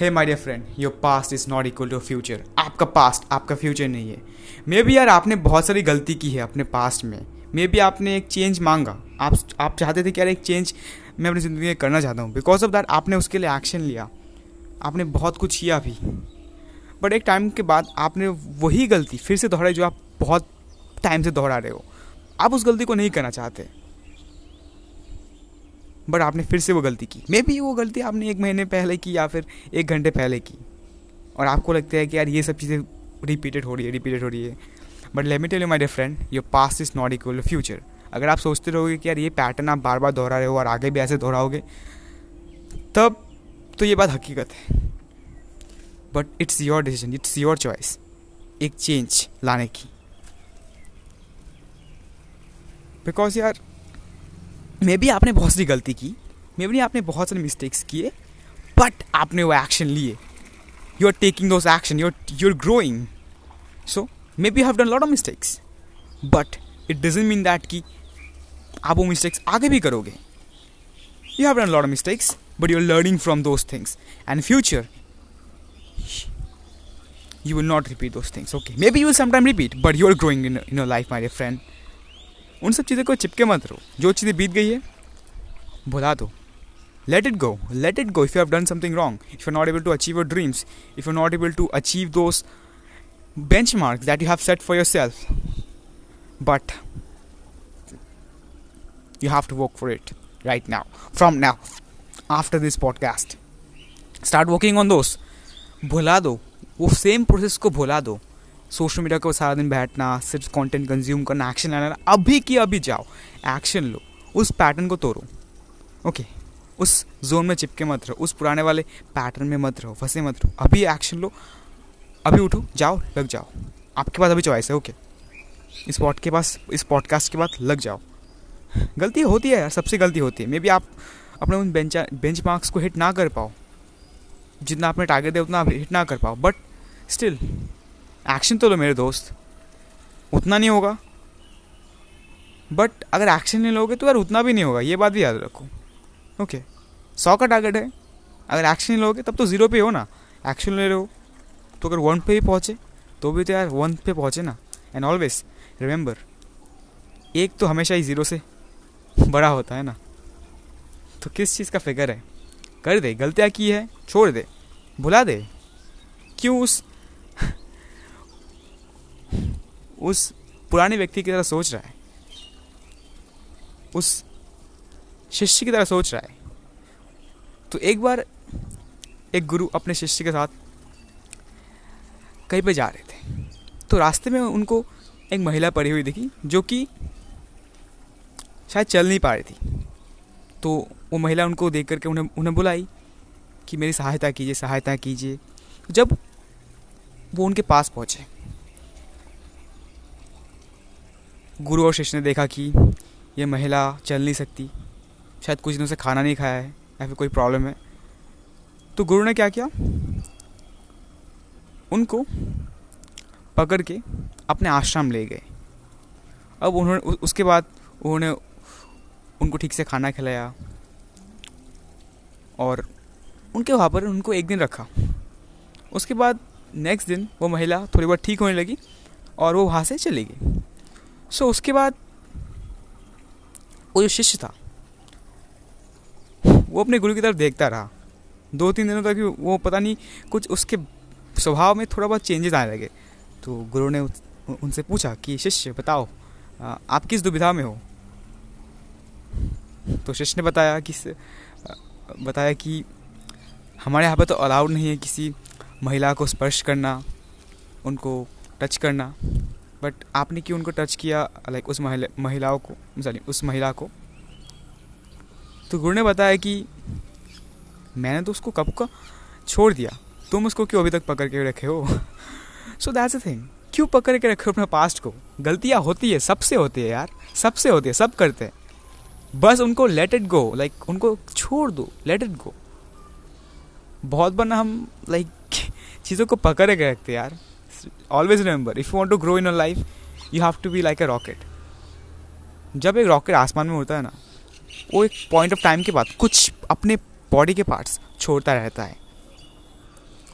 Hey my dear friend your past is not equal to future आपका past आपका future नहीं है। May be यार आपने बहुत सारी गलती की है अपने पास्ट में। मे बी आपने एक चेंज मांगा। आप आप चाहते थे कि यार एक चेंज मैं अपनी ज़िंदगी में करना चाहता हूँ। बिकॉज़ ऑफ़ दैट आपने उसके लिए एक्शन लिया। आपने बहुत कुछ किया भी। बट एक टाइम के बाद आपने वही गलती फिर से दोहराई जो आप बहुत टाइम से दोहरा रहे हो। आप उस गलती को नहीं करना चाहते। बट आपने फिर से वो गलती की। मे बी वो गलती आपने एक महीने पहले की या फिर एक घंटे पहले की। और आपको लगता है कि यार ये सब चीज़ें रिपीटेड हो रही है रिपीटेड हो रही है। But let me tell you my dear friend your past is not equal to future अगर आप सोचते रहोगे कि यार ये पैटर्न आप बार बार दोहरा रहे हो और आगे भी ऐसे दोहराओगे, तब तो ये बात हकीकत है। But it's your decision it's your choice एक चेंज लाने की। बिकॉज़ यार मे बी आपने बहुत सारी गलती की मे बी आपने बहुत सारे मिस्टेक्स किए बट आपने वो एक्शन लिए। You are taking those actions you you are growing so maybe have done lot of mistakes but it doesn't mean that कि आप वो मिस्टेक्स आगे भी करोगे। You have done lot of mistakes but you are learning from those things and future you will not repeat those things. Okay maybe you will sometime repeat but you are growing in, in your life my dear friend. उन सब चीज़ों को चिपके मत रहो। जो चीज़ें बीत गई है, भुला दो। Let it go let it go if you have done something wrong if you not able to achieve your dreams if you not able to achieve those benchmark that you have set for yourself but you have to work for it right now from now after this podcast start working on दोस्त भुला दो। वो same process को भुला दो। Social media को सारा दिन बैठना, सिर्फ़ कंटेंट कंज्यूम करना एक्शन लेना, अभी की अभी जाओ एक्शन लो, उस पैटर्न को तोड़ो ओके उस जोन में चिपके मत रहो, उस पुराने वाले पैटर्न में मत रहो, फंसे मत रहो, अभी एक्शन लो, अभी उठो, जाओ, लग जाओ, आपके पास अभी चॉइस है ओके इस पॉड के पास, इस पॉडकास्ट के बाद लग जाओ। गलती होती है यार, सबसे गलती होती है। मे बी आप अपने उन बेंच बेंच मार्क्स को हिट ना कर पाओ, जितना आपने टारगेट दिया, उतना आप हिट ना कर पाओ बट स्टिल एक्शन तो लो मेरे दोस्त। उतना नहीं होगा। बट अगर एक्शन नहीं लोगे तो यार उतना भी नहीं होगा। ये बात भी याद रखो। ओके सौ का टारगेट है। अगर एक्शन नहीं लोगे, तब तो ज़ीरो पे हो ना। एक्शन ले रहे हो। तो अगर वन पे ही पहुँचे तो भी तो यार वन पे पहुँचे ना। एंड ऑलवेज रिमेंबर एक तो हमेशा ही ज़ीरो से बड़ा होता है ना। तो किस चीज़ का फ़िक्र है? कर दे। गलतियाँ की है, छोड़ दे। भुला दे। क्यों उस उस पुराने व्यक्ति की तरह सोच रहा है। उस शिष्य की तरह सोच रहा है। तो एक बार एक गुरु अपने शिष्य के साथ कहीं पर जा रहे थे। तो रास्ते में उनको एक महिला पड़ी हुई दिखी, जो कि शायद चल नहीं पा रही थी। तो वो महिला उनको देख करके उन्हें उन्हें बुलाई कि मेरी सहायता कीजिए सहायता कीजिए। जब वो उनके पास पहुँचे गुरु और शिष्य ने देखा कि ये महिला चल नहीं सकती। शायद कुछ दिनों से खाना नहीं खाया है, या फिर कोई प्रॉब्लम है। तो गुरु ने क्या किया? उनको पकड़ के अपने आश्रम ले गए। अब उन्होंने उसके बाद उन्होंने उनको ठीक से खाना खिलाया और उनके वहाँ पर उनको एक दिन रखा। उसके बाद नेक्स्ट दिन वो महिला थोड़ी बहुत ठीक होने लगी और वो वहाँ से चली गई। सो उसके बाद वो जो शिष्य था, वो अपने गुरु की तरफ़ देखता रहा। दो तीन दिनों तक वो पता नहीं कुछ उसके स्वभाव में थोड़ा बहुत चेंजेस आने लगे। तो गुरु ने उनसे पूछा कि, शिष्य, बताओ आप किस दुविधा में हो? तो शिष्य ने बताया कि बताया कि हमारे यहाँ पर तो अलाउड नहीं है किसी महिला को स्पर्श करना, उनको टच करना। बट आपने क्यों उनको टच किया लाइक उस महिला, महिलाओं को सॉरी उस महिला को? तो गुरु ने बताया कि मैंने तो उसको कब का छोड़ दिया। तुम उसको क्यों अभी तक पकड़ के रखे हो? सो दैट्स अ थिंग क्यों पकड़ के रखे हो अपने पास्ट को? गलतियाँ होती है, सबसे होती है यार। सबसे होती है, सब करते हैं। बस उनको लेट इट गो लाइक उनको छोड़ दो लेट इट गो बहुत बार ना हम लाइक चीज़ों को पकड़ के रखते यार। Always remember if you want to grow in a life you have to be like a rocket जब एक रॉकेट आसमान में उड़ता है ना, वो एक पॉइंट ऑफ़ टाइम के बाद कुछ अपने बॉडी के पार्ट्स छोड़ता रहता है।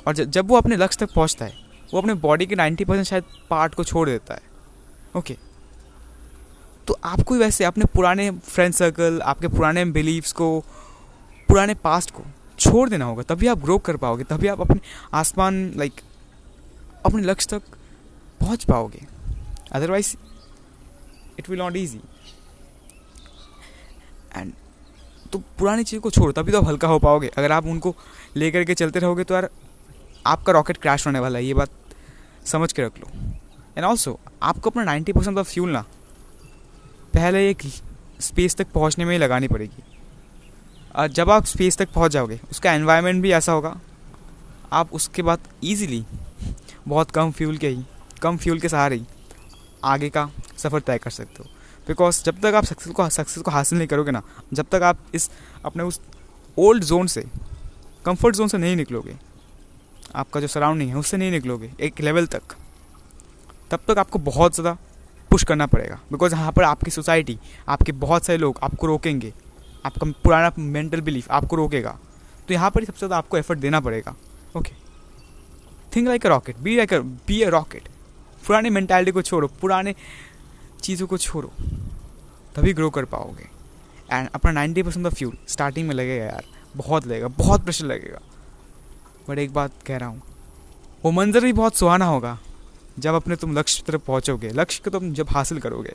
और जब वो अपने लक्ष्य तक पहुँचता है, वो अपने बॉडी के नाइन्टी परसेंट शायद पार्ट को छोड़ देता है। ओके तो आपको वैसे अपने पुराने फ्रेंड सर्कल आपके पुराने बिलीव्स को, पुराने पास्ट को छोड़ देना होगा, तभी आप ग्रो कर पाओगे, तभी आप अपने आसमान लाइक अपने लक्ष्य तक पहुँच पाओगे। Otherwise it will not easy and तो पुरानी चीज़ को छोड़ो, तभी तो आप हल्का हो पाओगे। अगर आप उनको लेकर के चलते रहोगे तो यार, आपका रॉकेट क्रैश होने वाला है, ये बात समझ के रख लो। एंड ऑल्सो आपको अपना नाइन्टी परसेंट ऑफ़ फ्यूल ना, पहले एक स्पेस तक पहुँचने में ही लगानी पड़ेगी। और जब आप स्पेस तक पहुँच जाओगे, उसका एनवायरनमेंट भी ऐसा होगा, आप उसके बाद ईजिली बहुत कम फ्यूल के ही, कम फ्यूल के सहारे ही आगे का सफ़र तय कर सकते हो। बिकॉज़ जब तक आप सक्सेस को सक्सेस को हासिल नहीं करोगे ना, जब तक आप इस, अपने उस ओल्ड जोन से कंफर्ट जोन से नहीं निकलोगे, आपका जो सराउंडिंग है, उससे नहीं निकलोगे, एक लेवल तक, तब तक आपको बहुत ज़्यादा पुश करना पड़ेगा। बिकॉज़ यहाँ पर आपकी सोसाइटी आपके बहुत सारे लोग आपको रोकेंगे, आपका पुराना मेंटल बिलीफ आपको रोकेगा। तो यहाँ पर ही सबसे ज़्यादा आपको एफर्ट देना पड़ेगा। Okay think like a rocket be like be a rocket पुराने मेंटालिटी को छोड़ो, पुराने चीज़ों को छोड़ो, तभी ग्रो कर पाओगे। एंड अपना ninety percent of fuel starting में लगेगा यार। बहुत लगेगा, बहुत प्रेशर लगेगा। बट एक बात कह रहा हूँ, वो मंजर भी बहुत सुहाना होगा, जब अपने तुम लक्ष्य की तरफ़ पहुँचोगे। लक्ष्य को तुम जब हासिल करोगे।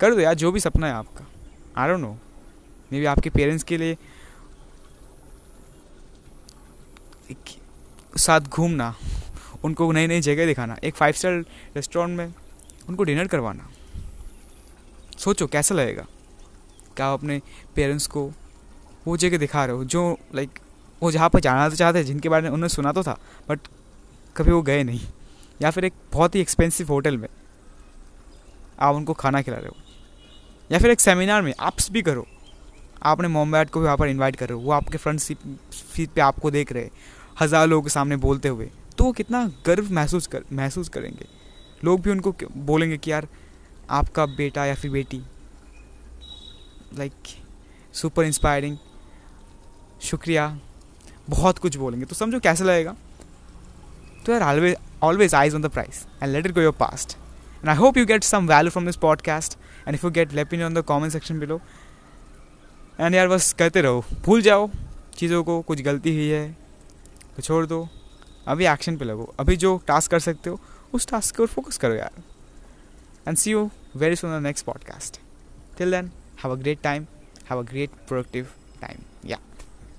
कर दो यार, जो भी सपना है आपका। I don't know maybe आपके पेरेंट्स के लिए साथ घूमना, उनको नई नई जगह दिखाना, एक फाइव स्टार रेस्टोरेंट में उनको डिनर करवाना। सोचो कैसा लगेगा? क्या आप अपने पेरेंट्स को वो जगह दिखा रहे हो जो लाइक वो जहाँ पर जाना तो चाहते जिनके बारे में उन्होंने सुना तो था बट कभी वो गए नहीं। या फिर एक बहुत ही एक्सपेंसिव होटल में आप उनको खाना खिला रहे हो। या फिर एक सेमिनार में आप भी करो। आपने मोम डैड को भी वहाँ पर इनवाइट कर रहे हो। वो आपके फ्रंट सीट सीट पे आपको देख रहे हज़ार लोगों के सामने बोलते हुए तो वो कितना गर्व महसूस कर, महसूस करेंगे। लोग भी उनको बोलेंगे कि यार, आपका बेटा या फिर बेटी लाइक सुपर इंस्पायरिंग शुक्रिया, बहुत कुछ बोलेंगे। तो समझो कैसे लगेगा? तो यार always always eyes on the prize and let it go your past and I hope you get some value from this podcast and if you get let in on the comment section below and यार, बस कहते रहो। भूल जाओ चीज़ों को, कुछ गलती हुई है। तो छोड़ दो। अभी एक्शन पे लगो। अभी जो टास्क कर सकते हो, उस टास्क के ऊपर फोकस करो यार। And see you very soon the next podcast till then have a great time have a great productive time या